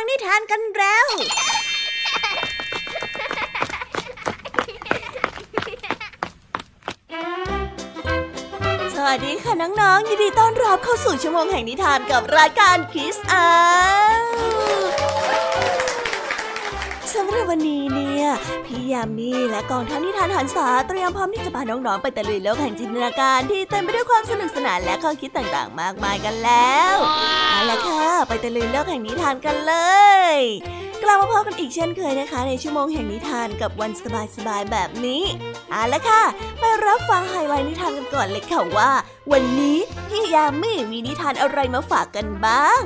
ฟังนิทานกันแล้ว สวัสดีค่ะน้องๆ ยินดีต้อนรับเข้าสู่ชั่วโมงแห่งนิทานกับรายการคิสอา สำหรับวันนี้เนี่ยพี่ยามีและกองทัพนิทานหันษาเตรียมพร้อมที่จะพาน้องๆไปตะลุยโลกแห่งจินตนาการที่เต็มไปด้วยความสนุกสนานและข้อคิดต่างๆ มากมายกันแล้วเอาละค่ะไปตะลุยโลกแห่งนิทานกันเลยกลับมาพบกันอีกเช่นเคยนะคะ ในชั่วโมงแห่งนิทานกับวันสบายๆแบบนี้เอาละค่ะ ไปรับฟังไฮไลท์นิทานกันก่อนเลยค่ะว่า วันนี้พี่ยามีมีนิทานอะไรมาฝากกันบ้าง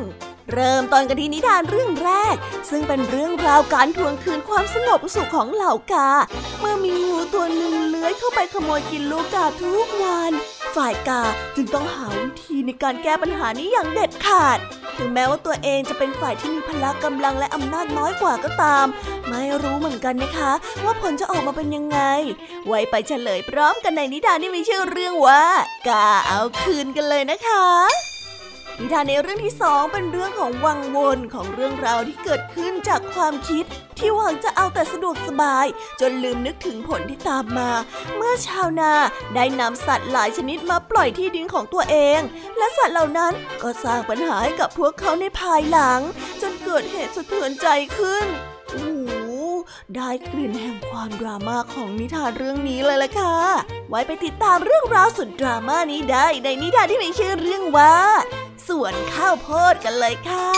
เริ่มต้นกันที่นิทานเรื่องแรก ซึ่งเป็นเรื่องราวการทวงคืนความสงบสุขของเหล่ากา เมื่อมีงูตัวหนึ่งเลื้อยเข้าไปขโมยกินลูกกาทุกวันฝ่ายกาจึงต้องหาวิธีในการแก้ปัญหานี้อย่างเด็ดขาด ถึงแม้ว่าตัวเองจะเป็นฝ่ายที่มีพละกำลังและอำนาจน้อยกว่าก็ตาม ไม่รู้เหมือนกันนะคะ ว่าผลจะออกมาเป็นยังไง ไว้ไปเฉลยพร้อมกันในนิทานที่มีชื่อเรื่องว่า กาเอาคืนกันเลยนะคะ นิทานในเรื่องที่สองเป็นเรื่องของวังวนของเรื่องราวที่เกิดขึ้นจากความคิด ที่หวังจะเอาแต่สะดวกสบาย จนลืมนึกถึงผลที่ตามมา เมื่อชาวนาได้นำสัตว์หลายชนิดมาปล่อยที่ดินของตัวเอง และสัตว์เหล่านั้นก็สร้างปัญหาให้กับพวกเขาในภายหลัง จนเกิดเหตุสะเทือนใจขึ้นโอ้โหได้กลิ่นแห่งความดราม่าของนิทานเรื่องนี้เลยล่ะค่ะ ไว้ไปติดตามเรื่องราวสุดดราม่านี้ได้ในนิทานที่มีชื่อเรื่องว่า สวนข้าวโพดกันเลยค่ะ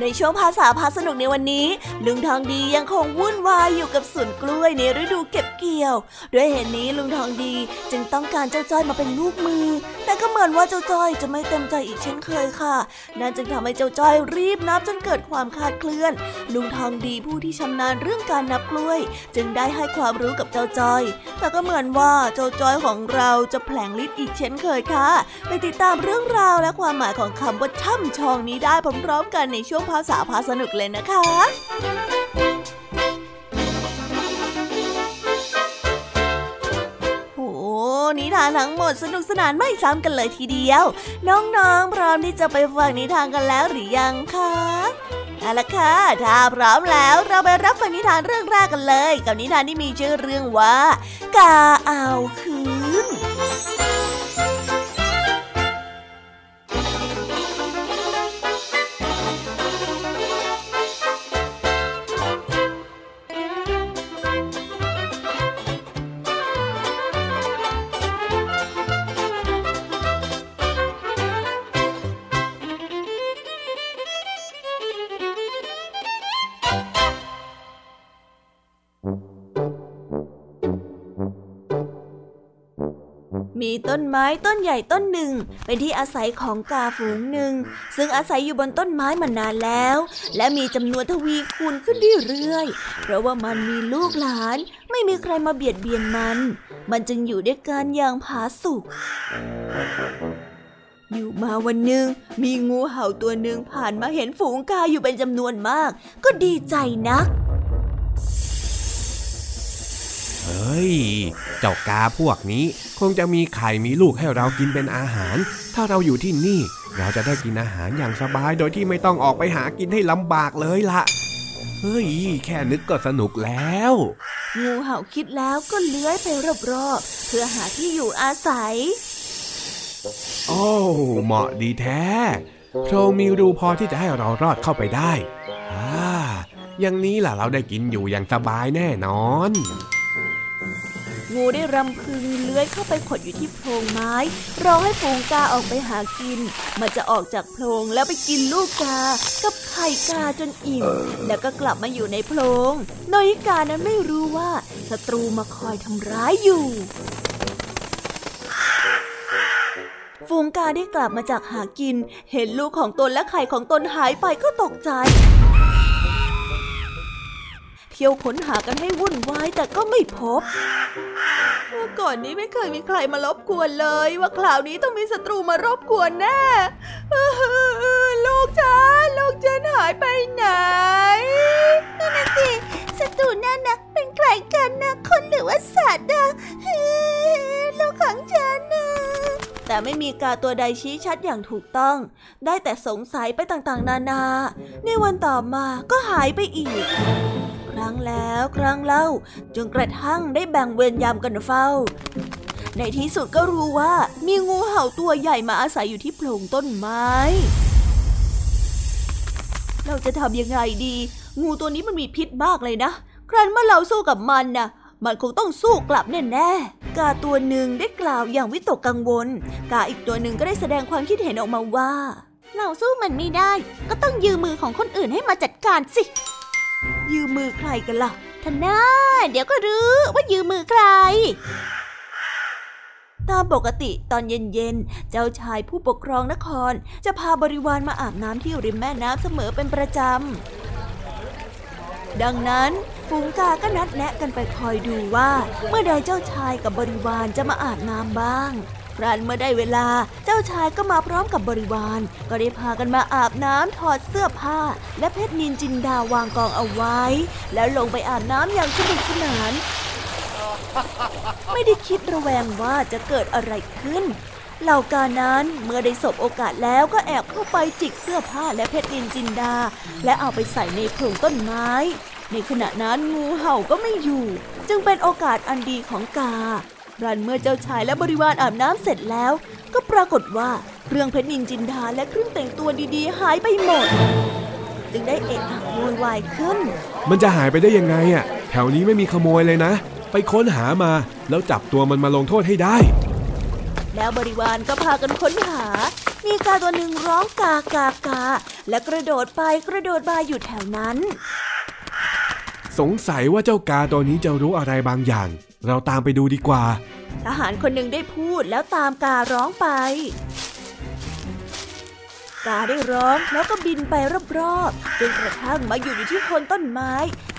ในช่วงภาษาพาสนุกในวันนี้ ลุงทองดียังคงวุ่นวายอยู่กับสวนกล้วยในฤดูเก็บ เกี่ยว ด้วยเหตุนี้ลุงทองดีจึงต้องการเจ้าจ้อยมาเป็นลูกมือ แต่ก็เหมือนว่าเจ้าจ้อยจะไม่เต็มใจอีกเช่นเคยค่ะ นั่นจึงทำให้เจ้าจ้อยรีบนับจนเกิดความคาดเคลื่อน ลุงทองดีผู้ที่ชำนาญเรื่องการนับกล้วย จึงได้ให้ความรู้กับเจ้าจ้อย แต่ก็เหมือนว่าเจ้าจ้อยของเราจะแผลงฤทธิ์อีกเช่นเคยค่ะ ไปติดตามเรื่องราวและความหมายของคำว่าช่ำชองนี้ได้พร้อมๆกันในช่วงภาษาพาสนุกเลยนะคะ นิทานทั้งหมดสนุกสนานไม่ซ้ำกันเลยทีเดียว น้องๆ พร้อมที่จะไปฟังนิทานกันแล้วหรือยังคะเอาละค่ะ ถ้าพร้อมแล้วเราไปรับฟังนิทานเรื่องแรกกันเลย กับนิทานที่มีชื่อเรื่องว่า กาเอาคืน ต้นไม้ต้นใหญ่ต้นหนึ่ง เป็นที่อาศัยของกาฝูงหนึ่ง ซึ่งอาศัยอยู่บนต้นไม้มานานแล้ว และมีจำนวนทวีคูณขึ้นเรื่อยๆเพราะว่ามันมีลูกหลาน ไม่มีใครมาเบียดเบียนมัน มันจึงอยู่ด้วยกันอย่างผาสุกอยู่มาวันหนึ่งมีงูเห่าตัวหนึ่งผ่านมาเห็นฝูงกาอยู่เป็นจำนวนมาก ก็ดีใจนัก เฮ้ย เจ้ากาพวกนี้คงจะมีไข่มีลูกให้เรากินเป็นอาหาร ถ้าเราอยู่ที่นี่ เราจะได้กินอาหารอย่างสบายโดยที่ไม่ต้องออกไปหากินให้ลำบากเลยละเฮ้ย แค่นึกก็สนุกแล้ว งูเห่าคิดแล้วก็เลื้อยไปรอบๆ เพื่อหาที่อยู่อาศัย โอ้เหมาะดีแท้โพรงมีรูพอที่จะให้เรารอดเข้าไปได้อ่าอย่างนี้ล่ะเราได้กินอยู่อย่างสบายแน่นอน งูได้รำพึงเลื้อยเข้าไปขดอยู่ที่โพรงไม้ รอให้ฝูงกาออกไปหากิน มันจะออกจากโพรงแล้วไปกินลูกกา กับไข่กาจนอิ่ม แล้วก็กลับมาอยู่ในโพรงโดยที่กานั้นไม่รู้ว่าศัตรูมาคอยทำร้ายอยู่ฝูงกาได้กลับมาจากหากิน เห็นลูกของตนและไข่ของตนหายไปก็ตกใจ เที่ยวค้นหากันให้วุ่นวายแต่ก็ไม่พบ เมื่อก่อนนี้ไม่เคยมีใครมารบกวนเลย ว่าคราวนี้ต้องมีศัตรูมารบกวนแน่ลูกฉันลูกฉันหายไปไหนนั่นน่ะสิศัตรูนั่นนะเป็นใครกันนะคนหรือว่าสัตว์นะลูกของฉันนะแต่ไม่มีกาตัวใดชี้ชัดอย่างถูกต้อง ได้แต่สงสัยไปต่างๆ นานา ในวันต่อมาก็หายไปอีก ครั้งแล้วครั้งเล่าจนกระทั่งได้แบ่งเวรยามกันเฝ้า ในที่สุดก็รู้ว่ามีงูเห่าตัวใหญ่มาอาศัยอยู่ที่โพรงต้นไม้ เราจะทำยังไงดี งูตัวนี้มันมีพิษมากเลยนะ ครั้นเมื่อเราสู้กับมันนะ่ะมันคงต้องสู้กลับแน่ๆ กาตัวหนึ่งได้กล่าวอย่างวิตกกังวล กาอีกตัวหนึ่งก็ได้แสดงความคิดเห็นออกมาว่า เราสู้มันไม่ได้ ก็ต้องยืมมือของคนอื่นให้มาจัดการสิ ยืมมือใครกันล่ะท่านน่าเดี๋ยวก็รู้ว่ายืมมือใคร ตามปกติตอนเย็นๆ เจ้าชายผู้ปกครองนคร จะพาบริวารมาอาบน้ำที่ริมแม่น้ำเสมอเป็นประจำ ดังนั้นฝูงกาก็นัดแนะกันไปคอยดูว่า เมื่อใดเจ้าชายกับบริวารจะมาอาบน้ำบ้าง ครั้นเมื่อได้เวลาเจ้าชายก็มาพร้อมกับบริวาร ก็ได้พากันมาอาบน้ำถอดเสื้อผ้า และเพชรนินจินดาวางกองเอาไว้ แล้วลงไปอาบน้ำอย่างสนุกสนาน ไม่ได้คิดระแวงว่าจะเกิดอะไรขึ้นเหล่ากานั้นเมื่อได้สบโอกาสแล้วก็แอบเข้าไปจิกเสื้อผ้าและเพชรนินจินดา และเอาไปใส่ในโพรงต้นไม้ ในขณะนั้นงูเห่าก็ไม่อยู่ จึงเป็นโอกาสอันดีของกา รันเมื่อเจ้าชายและบริวารอาบน้ำเสร็จแล้ว ก็ปรากฏว่าเครื่องเพชรนินจินดาและเครื่องแต่งตัวดีๆ หายไปหมด จึงได้เอะอะโวยวายขึ้น มันจะหายไปได้ยังไงอะ แถวนี้ไม่มีขโมยเลยนะ ไปค้นหามาแล้วจับตัวมันมาลงโทษให้ได้ แล้วบริวารก็พากันค้นหา มีกาตัวหนึ่งร้องกากากา และกระโดดไปกระโดดมาอยู่แถวนั้น สงสัยว่าเจ้ากาตัวนี้จะรู้อะไรบางอย่าง เราตามไปดูดีกว่า ทหารคนหนึ่งได้พูดแล้วตามการ้องไป กาได้ร้องแล้วก็บินไปรอบๆจนกระทั่งมาอยู่อยู่ที่โคนต้นไม้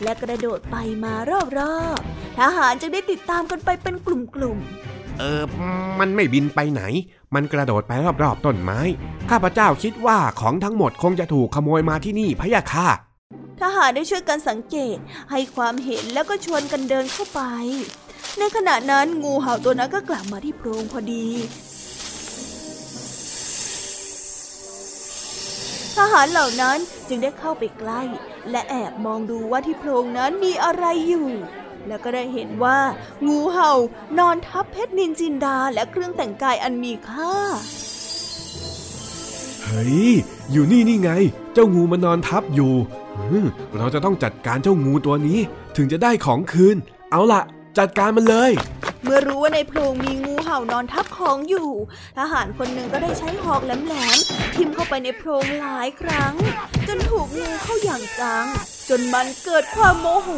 และกระโดดไปมารอบๆทหารจึงได้ติดตามกันไปเป็นกลุ่มๆ เออ มันไม่บินไปไหน มันกระโดดไปรอบๆต้นไม้ ข้าพเจ้าคิดว่าของทั้งหมดคงจะถูกขโมยมาที่นี่พะยะค่ะทหารได้ช่วยกันสังเกตให้ความเห็นแล้วก็ชวนกันเดินเข้าไป ในขณะนั้นงูเห่าตัวนั้นก็กลับมาที่โพรงพอดี ทหารเหล่านั้นจึงได้เข้าไปใกล้ และแอบมองดูว่าที่โพรงนั้นมีอะไรอยู่ แล้วก็ได้เห็นว่า งูเห่านอนทับเพชรนินจินดาและเครื่องแต่งกายอันมีค่า เฮ้ย อยู่นี่นี่ไง เจ้างูมันนอนทับอยู่เราจะต้องจัดการเจ้างูตัวนี้ถึงจะได้ของคืน เอาล่ะ จัดการมันเลย เมื่อรู้ว่าในโพรงมีงูเห่านอนทับของอยู่ ทหารคนหนึ่งก็ได้ใช้หอกแหลมๆทิ่มเข้าไปในโพรงหลายครั้ง จนถูกงูเข้าอย่างจัง จนมันเกิดความโมโห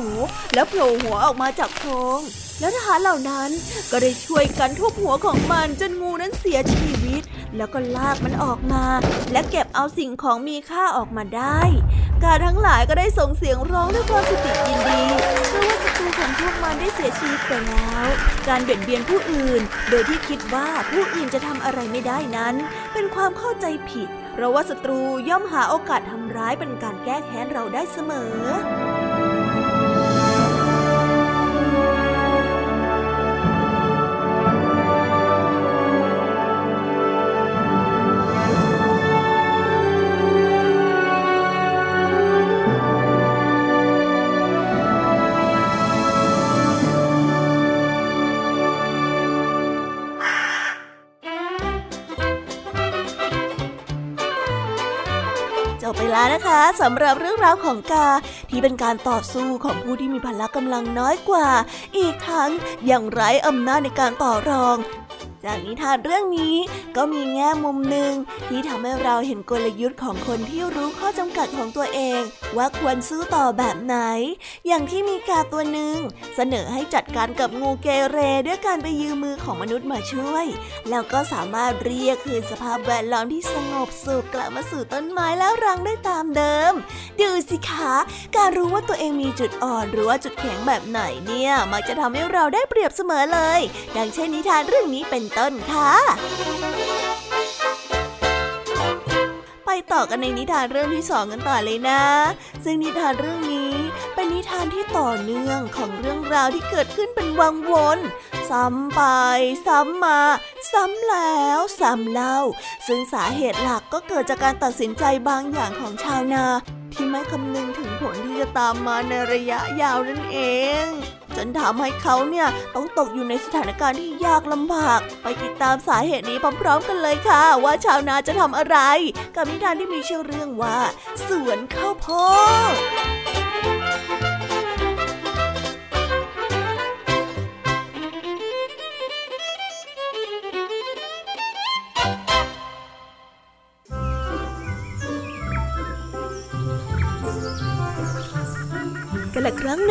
แล้วโผล่หัวออกมาจากโพรงแล้วทหารเหล่านั้นก็ได้ช่วยกันทุบหัวของมันจนงูนั้นเสียชีวิต แล้วก็ลากมันออกมา และเก็บเอาสิ่งของมีค่าออกมาได้ กาทั้งหลายก็ได้ส่งเสียงร้องด้วยความสุติยินดีเพราะว่าศัตรูของพวกมันได้เสียชีวิตไปแล้ว การเบียดเบียนผู้อื่น โดยที่คิดว่าผู้อื่นจะทำอะไรไม่ได้นั้น เป็นความเข้าใจผิด เพราะว่าศัตรูย่อมหาโอกาสทำร้ายเป็นการแก้แค้นเราได้เสมอำหรับเรื่องราวของกา ที่เป็นการต่อสู้ของผู้ที่มีพละกำลังน้อยกว่า อีกทั้งยังไร้อำนาจในการต่อรอง จากนิทานเรื่องนี้ ก็มีแง่มุมหนึ่งที่ทำให้เราเห็นกลยุทธ์ของคนที่รู้ข้อจำกัดของตัวเอง ว่าควรสู้ต่อแบบไหน อย่างที่มีกาตัวหนึ่งเสนอให้จัดการกับงูเกเรด้วยการไปยืมมือของมนุษย์มาช่วย แล้วก็สามารถเรียกคืนสภาพแวดล้อมที่สงบสุขกลับมาสู่ต้นไม้แล้วรังได้ตามเดิม ดูสิคะ การรู้ว่าตัวเองมีจุดอ่อนหรือว่าจุดแข็งแบบไหนเนี่ยมักจะทำให้เราได้เปรียบเสมอเลย ดังเช่นนิทานเรื่องนี้เป็นต้นค่ะ ไปต่อกันในนิทานเรื่องที่สองกันต่อเลยนะ ซึ่งนิทานเรื่องนี้เป็นนิทานที่ต่อเนื่องของเรื่องราวที่เกิดขึ้นเป็นวังวนซ้ำไป ซ้ำมา ซ้ำแล้ว ซ้ำเล่า ซึ่งสาเหตุหลักก็เกิดจากการตัดสินใจบางอย่างของชาวนา ที่ไม่คำนึงถึงผลที่จะตามมาในระยะยาวนั่นเอง จนทำให้เขาเนี่ยต้องตกอยู่ในสถานการณ์ที่ยากลำบาก ไปติดตามสาเหตุนี้พร้อม ๆ กันเลยค่ะ ว่าชาวนาจะทำอะไร กับนิทานที่มีชื่อเรื่องว่า สวนข้าวโพด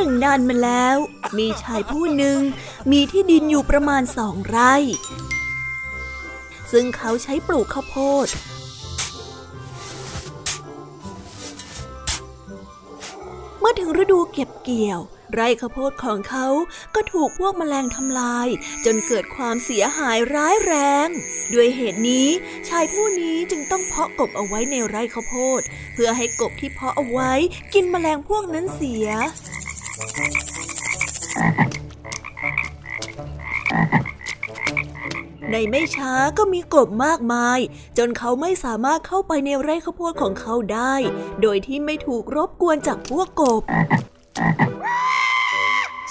นึ่งนานมาแล้ว มีชายผู้หนึ่งมีที่ดินอยู่ประมาณสองไร่ ซึ่งเขาใช้ปลูกข้าวโพดเมื่อถึงฤดูเก็บเกี่ยว ไร่ข้าวโพดของเขาก็ถูกพวกแมลงทำลาย จนเกิดความเสียหายร้ายแรง ด้วยเหตุนี้ชายผู้นี้จึงต้องเพาะกบเอาไว้ในไร่ข้าวโพด เพื่อให้กบที่เพาะเอาไว้กินแมลงพวกนั้นเสีย ในไม่ช้าก็มีกบมากมาย จนเขาไม่สามารถเข้าไปในไร่ข้าวโพดของเขาได้ โดยที่ไม่ถูกรบกวนจากพวกกบ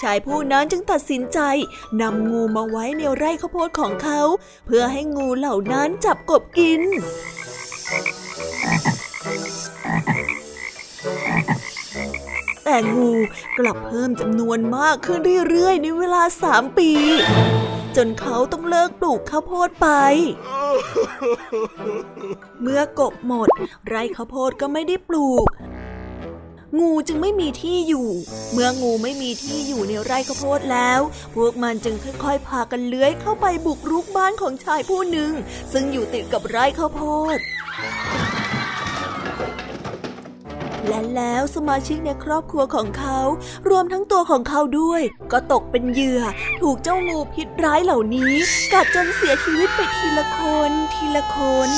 ชายผู้นั้นจึงตัดสินใจนำงูมาไว้ในไร่ข้าวโพดของเขา เพื่อให้งูเหล่านั้นจับกบกิน แต่งูกลับเพิ่มจำนวนมากขึ้นเรื่อยๆ ในเวลาสามปี จนเขาต้องเลิกปลูกข้าวโพดไป เมื่อกบหมด ไร่ข้าวโพดก็ไม่ได้ปลูกงูจึงไม่มีที่อยู่ เมื่องูไม่มีที่อยู่ในไร่ข้าวโพดแล้ว พวกมันจึงค่อยๆ พากันเลื้อยเข้าไปบุกรุกบ้านของชายผู้หนึ่ง ซึ่งอยู่ติดกับไร่ข้าวโพด และแล้วสมาชิกในครอบครัวของเขา รวมทั้งตัวของเขาด้วย ก็ตกเป็นเหยื่อ ถูกเจ้างูพิษร้ายเหล่านี้ กัดจนเสียชีวิตไปทีละคนทีละคน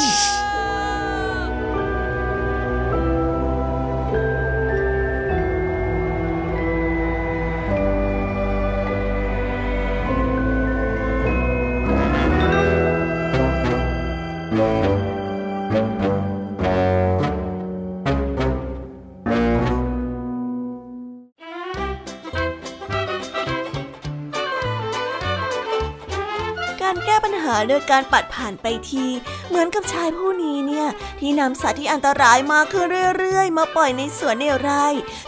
การแก้ปัญหาโดยการปัดผ่านไปที เหมือนกับชายผู้นี้เนี่ยที่นำสัตว์ที่อันตรายมากขึ้นเรื่อยๆ มาปล่อยในสวนในไร่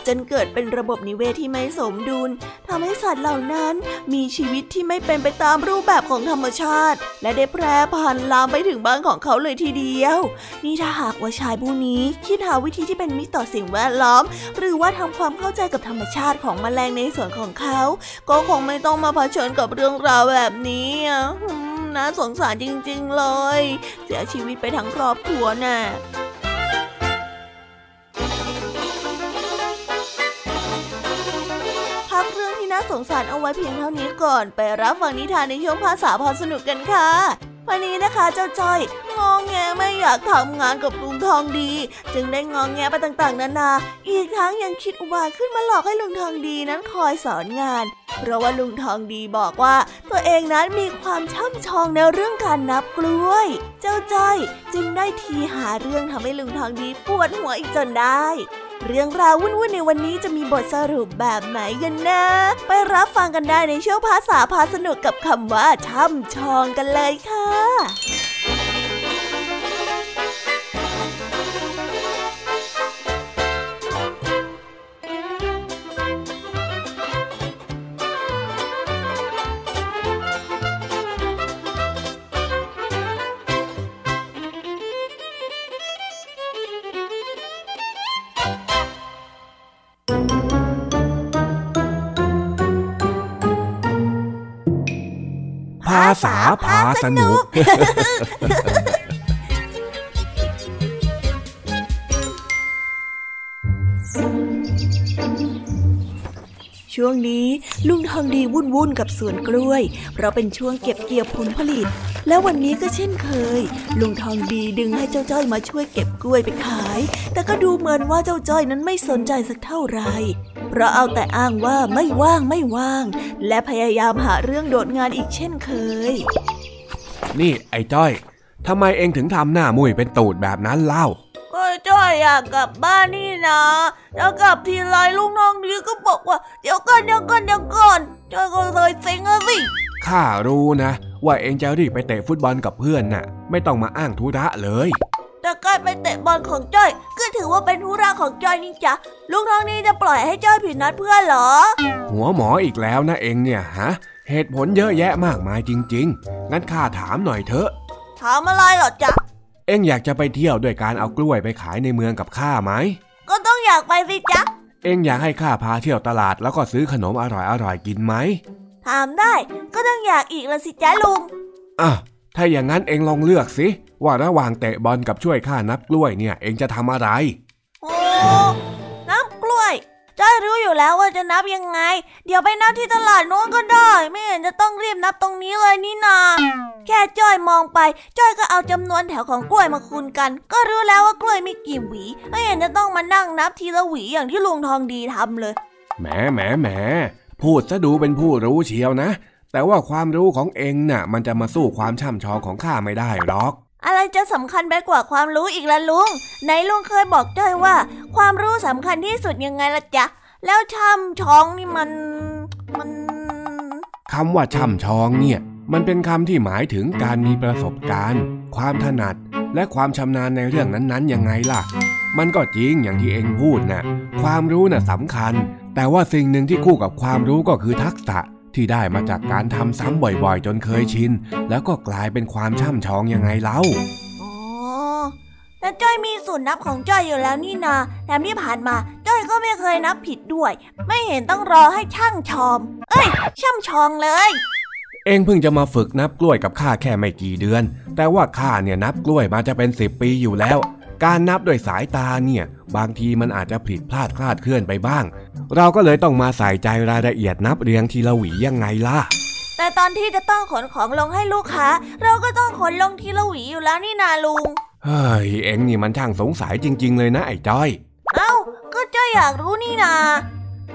จนเกิดเป็นระบบนิเวศที่ไม่สมดุลทำให้สัตว์เหล่านั้นมีชีวิตที่ไม่เป็นไปตามรูปแบบของธรรมชาติ และได้แพร่พันธุ์ลามไปถึงบ้านของเขาเลยทีเดียว นี่ถ้าหากว่าชายผู้นี้คิดหาวิธีที่เป็นมิตรต่อสิ่งแวดล้อม หรือว่าทำความเข้าใจกับธรรมชาติของแมลงในสวนของเขา ก็คงไม่ต้องมาเผชิญกับเรื่องราวแบบนี้ นะอืมน่าสงสารจริง ๆ เลย เสียชีวิตไปทั้งครอบครัวน่ะพักเรื่องที่น่าสงสารเอาไว้เพียงเท่านี้ก่อน ไปรับฟังนิทานในช่วงภาษาพอสนุกกันค่ะ วันนี้นะคะเจ้าจ้อยงองแงไม่อยากทำงานกับลุงทองดี จึงได้งองแงไปต่างๆ นานา อีกทั้งยังคิดอุบายขึ้นมาหลอกให้ลุงทองดีนั้นคอยสอนงาน เพราะว่าลุงทองดีบอกว่า ตัวเองนั้นมีความช่ำชองในเรื่องการนับกล้วย เจ้าจ้อยจึงได้ทีหาเรื่องทำให้ลุงทองดีปวดหัวอีกจนได้ เรื่องราววุ่นๆในวันนี้จะมีบทสรุปแบบไหนกันนะ ไปรับฟังกันได้ในช่วงภาษาพาสนุกกับคำว่าช่ำชองกันเลยค่ะ ษาพาสนุก ช่วงนี้ลุงทองดีวุ่นวุ่นๆกับสวนกล้วย เพราะเป็นช่วงเก็บเกี่ยวผลผลิต และวันนี้ก็เช่นเคย ลุงทองดีดึงให้เจ้าจ้อยมาช่วยเก็บกล้วยไปขาย แต่ก็ดูเหมือนว่าเจ้าจ้อยนั้นไม่สนใจสักเท่าไหร่ เพราะเอาแต่อ้างว่าไม่ว่างไม่ว่าง และพยายามหาเรื่องโดดงานอีกเช่นเคย นี่ไอ้จ้อยทำไมเองถึงทำหน้ามุยเป็นตูดแบบนั้นเล่าก็จ้อยอยากกลับบ้านนี่นะ แล้วกลับทีไรลูกน้องนี้ก็บอกว่า เดี๋ยวก่อนเดี๋ยวก่อนเดี๋ยวก่อนจ้อยก็เลยเซ็งอะสิ ข้ารู้นะ ว่าเองจะรีบไปเตะฟุตบอลกับเพื่อนน่ะ ไม่ต้องมาอ้างธุระเลยแต่ การไปเตะบอลของจ้อยก็ถือว่าเป็นธุระของจ้อยนี่จ้ะลูกน้องนี้จะปล่อยให้จ้อยผิดนัดเพื่อนเหรอ หัวหมออีกแล้วนะเองเนี่ยฮะ เหตุผลเยอะแยะมากมายจริง ๆ งั้นข้าถามหน่อยเถอะ ถามอะไรเหรอจ๊ะ เองอยากจะไปเที่ยวด้วยการเอากล้วยไปขายในเมืองกับข้าไหม ก็ต้องอยากไปสิจ๊ะ เองอยากให้ข้าพาเที่ยวตลาดแล้วก็ซื้อขนมอร่อยๆกินไหม ถามได้ก็ต้องอยากอีกละสิจ๊ะลุงอะถ้าอย่างนั้นเองลองเลือกสิ ว่าระหว่างเตะบอลกับช่วยข้านับกล้วยเนี่ย เองจะทำอะไร โอ้นับกล้วยจ้อยรู้อยู่แล้วว่าจะนับยังไง เดี๋ยวไปนับที่ตลาดโน้นก็ได้ ไม่เห็นจะต้องรีบนับตรงนี้เลยนี่นา แค่จ้อยมองไป จ้อยก็เอาจำนวนแถวของกล้วยมาคูณกัน ก็รู้แล้วว่ากล้วยมีกี่หวี ไม่เห็นจะต้องมานั่งนับทีละหวีอย่างที่ลุงทองดีทำเลยแหมแหมแหมพูดซะดูเป็นผู้รู้เชียวนะ แต่ว่าความรู้ของเองน่ะ มันจะมาสู้ความช่ำชองของข้าไม่ได้หรอก อะไรจะสำคัญไปกว่าความรู้อีกละลุงไหนลุงเคยบอกจ้อยว่า ความรู้สำคัญที่สุดยังไงละจ๊ะ แล้วช่ำช้องนี่มันมันคำว่าช่ำชองเนี่ย มันเป็นคำที่หมายถึงการมีประสบการณ์ ความถนัดและความชำนาญในเรื่องนั้นๆยังไงล่ะ มันก็จริงอย่างที่เองพูดนะ่ะความรู้น่ะสำคัญ แต่ว่าสิ่งหนึ่งที่คู่กับความรู้ก็คือทักษะ ที่ได้มาจากการทำซ้ำบ่อยๆ จนเคยชิน แล้วก็กลายเป็นความช่ำชองยังไงเล่าอ๋อแต่จ้อยมีสูตรนับของจ้อยอยู่แล้วนี่นาแถมที่ผ่านมาจ้อยก็ไม่เคยนับผิดด้วย ไม่เห็นต้องรอให้ช่างชอม เอ้ย ช่ำชองเลย เองเพิ่งจะมาฝึกนับกล้วยกับข้าแค่ไม่กี่เดือน แต่ว่าข้าเนี่ยนับกล้วยมาจะเป็นสิบปีอยู่แล้ว การนับด้วยสายตาเนี่ย บางทีมันอาจจะผิดพลาดคลาดเคลื่อนไปบ้าง เราก็เลยต้องมาใส่ใจรายละเอียดนับเรียงทีละหวียังไงล่ะ แต่ตอนที่จะต้องขนของลงให้ลูกค้า เราก็ต้องขนลงทีละหวีอยู่แล้วนี่นาลุง เฮ้ย เอ็งนี่มันช่างสงสัยจริง ๆ เลยนะไอ้จ้อย เอ้า ก็จ้อยอยากรู้นี่นา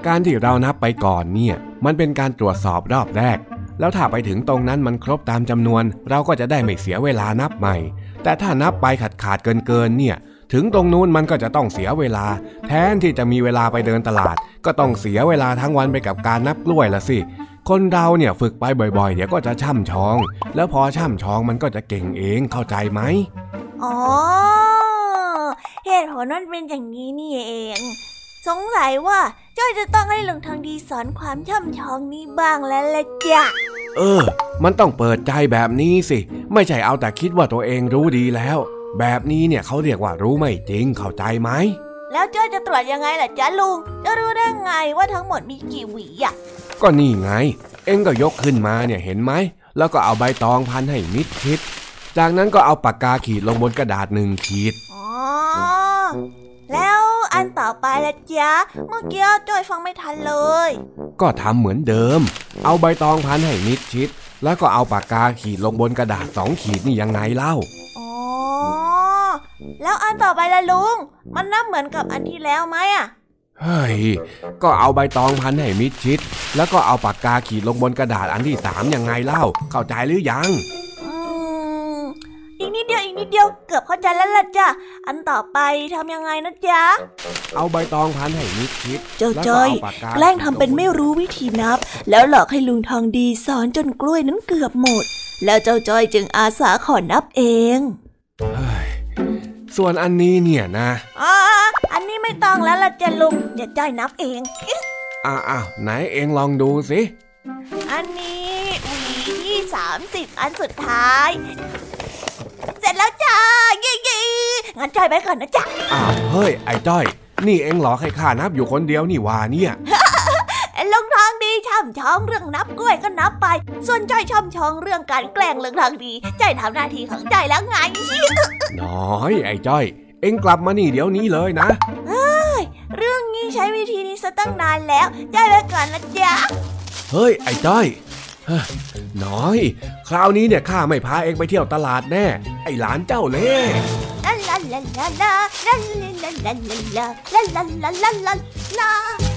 การที่เรานับไปก่อนเนี่ย มันเป็นการตรวจสอบรอบแรก แล้วถ้าไปถึงตรงนั้นมันครบตามจำนวน เราก็จะได้ไม่เสียเวลานับใหม่ แต่ถ้านับไปขาดขาดเกินเกินๆเนี่ย ถึงตรงนู้นมันก็จะต้องเสียเวลา แทนที่จะมีเวลาไปเดินตลาด ก็ต้องเสียเวลาทั้งวันไปกับการนับกล้วยละสิ คนเราเนี่ยฝึกไปบ่อยๆ เดี๋ยวก็จะช่ำชอง แล้วพอช่ำชองมันก็จะเก่งเองเข้าใจไหมอ๋อเหตุผลมันเป็นอย่างนี้นี่เอง สงสัยว่าจ้อยจะต้องให้ลุงทองดีสอนความช่ำชองนี้บ้างแล้วละจ้ะเออ มันต้องเปิดใจแบบนี้สิ ไม่ใช่เอาแต่คิดว่าตัวเองรู้ดีแล้ว แบบนี้เนี่ยเขาเรียกว่ารู้ไม่จริงเข้าใจไหม แล้วจ้อยจะตรวจยังไงล่ะจ๊ะลุง จะรู้ได้ไงว่าทั้งหมดมีกี่หวีอะ ก็นี่ไง เอ็งก็ยกขึ้นมาเนี่ยเห็นไหม แล้วก็เอาใบตองพันให้มิดชิด จากนั้นก็เอาปากกาขีดลงบนกระดาษหนึ่งขีด อ๋อ แล้วอันต่อไปละจ๊ะ เมื่อกี้จ้อยฟังไม่ทันเลย ก็ทำเหมือนเดิม เอาใบตองพันให้มิดชิด แล้วก็เอาปากกาขีดลงบนกระดาษสองขีดนี่ยังไงเล่าอ๋อ แล้วอันต่อไปละลุง มันนับเหมือนกับอันที่แล้วไหมอะเฮ้ย ก็เอาใบตองพันให้มิดชิด แล้วก็เอาปากกาขีดลงบนกระดาษอันที่สามยังไงเล่า เข้าใจหรือยังอืมอีกนิดเดียวอีกนิดเดียวเกือบเข้าใจแล้วล่ะจ้ะอันต่อไปทำยังไงนะจ๊ะ เอาใบตองพันให้มิดชิด เจ้าแล้วจ้อยเาปากาแกล้งทำเป็นไม่รู้วิธีนับ แล้วหลอกให้ลุงทองดีสอนจนกล้วยนั้นเกือบหมด แล้วเจ้าจ้อยจึงอาสาขอนับเองเฮ้ย ส่วนอันนี้เนี่ยนะอ่าอันนี้ไม่ต้องแล้วล่ะจ้ะลุงเดี๋ยวจ้อยนับเองอ้าวอ้าวไหนเองลองดูสิ อันนี้หวีที่สามสิบอันสุดท้าย เสร็จแล้วจ้าเย้เย้งั้นจ้อยไปก่อนนะจ๊ะอ้าวเฮ้ยไอ้จ้อย นี่เองหลอกให้ข้านับอยู่คนเดียวนี่หว่าเนี่ยไอ้ลุงทองดี ช่ำชองเรื่องนับกล้วยก็นับไป ส่วนจ้อยช่ำชองเรื่องการแกล้งลุงทองดีจ้อยทำหน้าที่ของจ้อยแล้วไงน้อยไอ้จ้อย เอ็งกลับมานี่เดี๋ยวนี้เลยนะเรื่องนี้ใช้วิธีนี้ซะตั้งนานแล้วจ้อยไปก่อนนะจ๊ะเฮ้ยไอ้จ้อยเฮ้ยน้อย คราวนี้เนี่ยข้าไม่พาเอ็งไปเที่ยวตลาดแน่ ไอ้หลานเจ้าเล่ห์ลาลาลาลาลาลาลาลาลาลาลาลาลาลา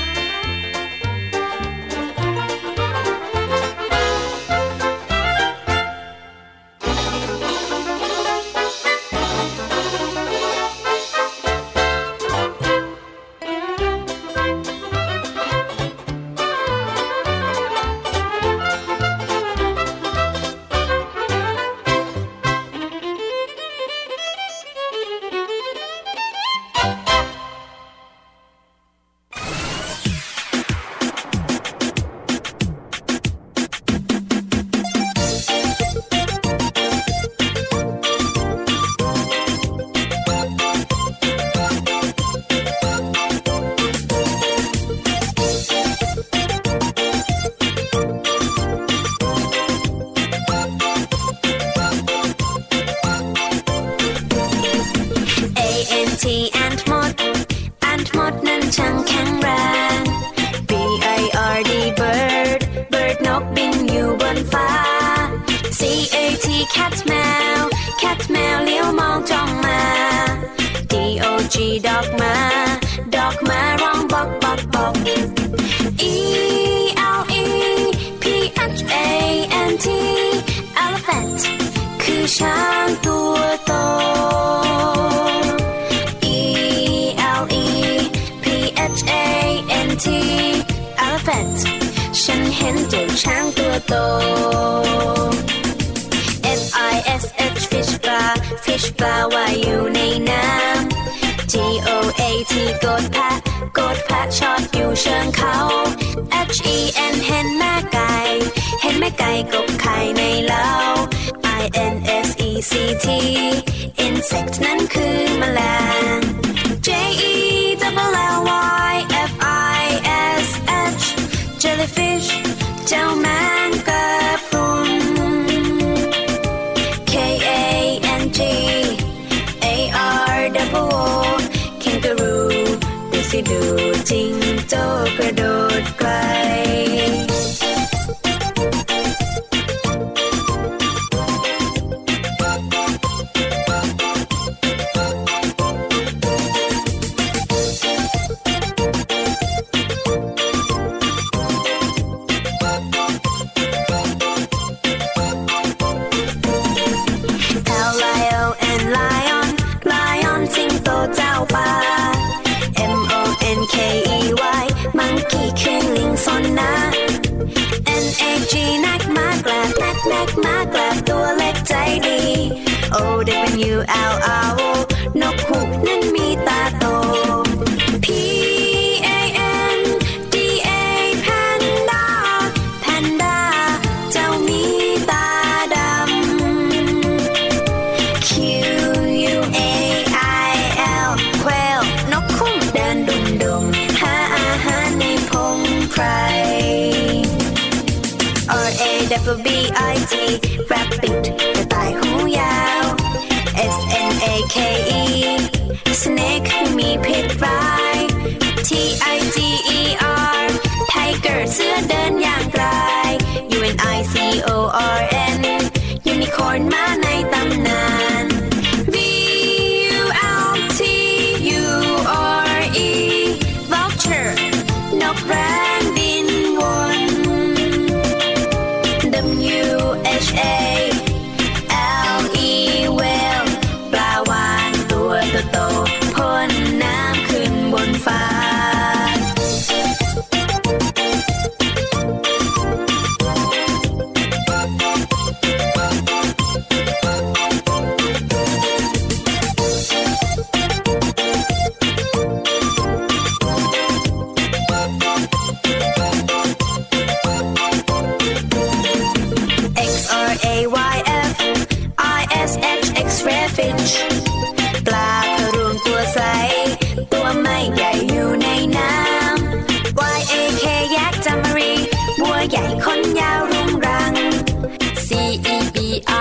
มา ดอกมาร้องบอกบอกบอก E L E P H A N T elephant คือช้างตัวโต E L E P H A N T elephant ฉันเห็นเจ้าช้างตัวโต F I S H fish bar fish bar ว่าอยู่ในน้ำ O A T กดแพะกดแพะชอบอยู่เชิงเขา H E N เห็นแม่ไก่ เห็นแม่ไก่กบไข่ในเล้า I N S E C T insect นั้นคือแมลง J E double L Y you out.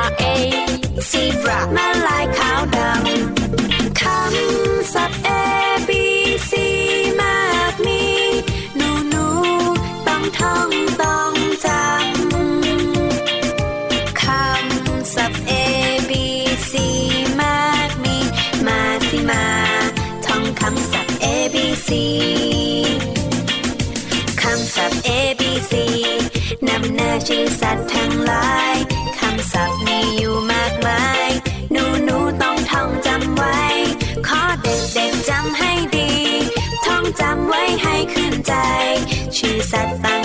R A zebra แม่ลายขาวดำคำศัพท์ A B C มากมีหนูหนูต้องท่องต้องจำคำศัพท์ A B C มากมีมาสิมาท่องคำศัพท์ A B C คำศัพท์ A B C นำหน้าชื่อสัตว์ทั้งหลาย ขึ้นใจ ชื่อสัตว์ต่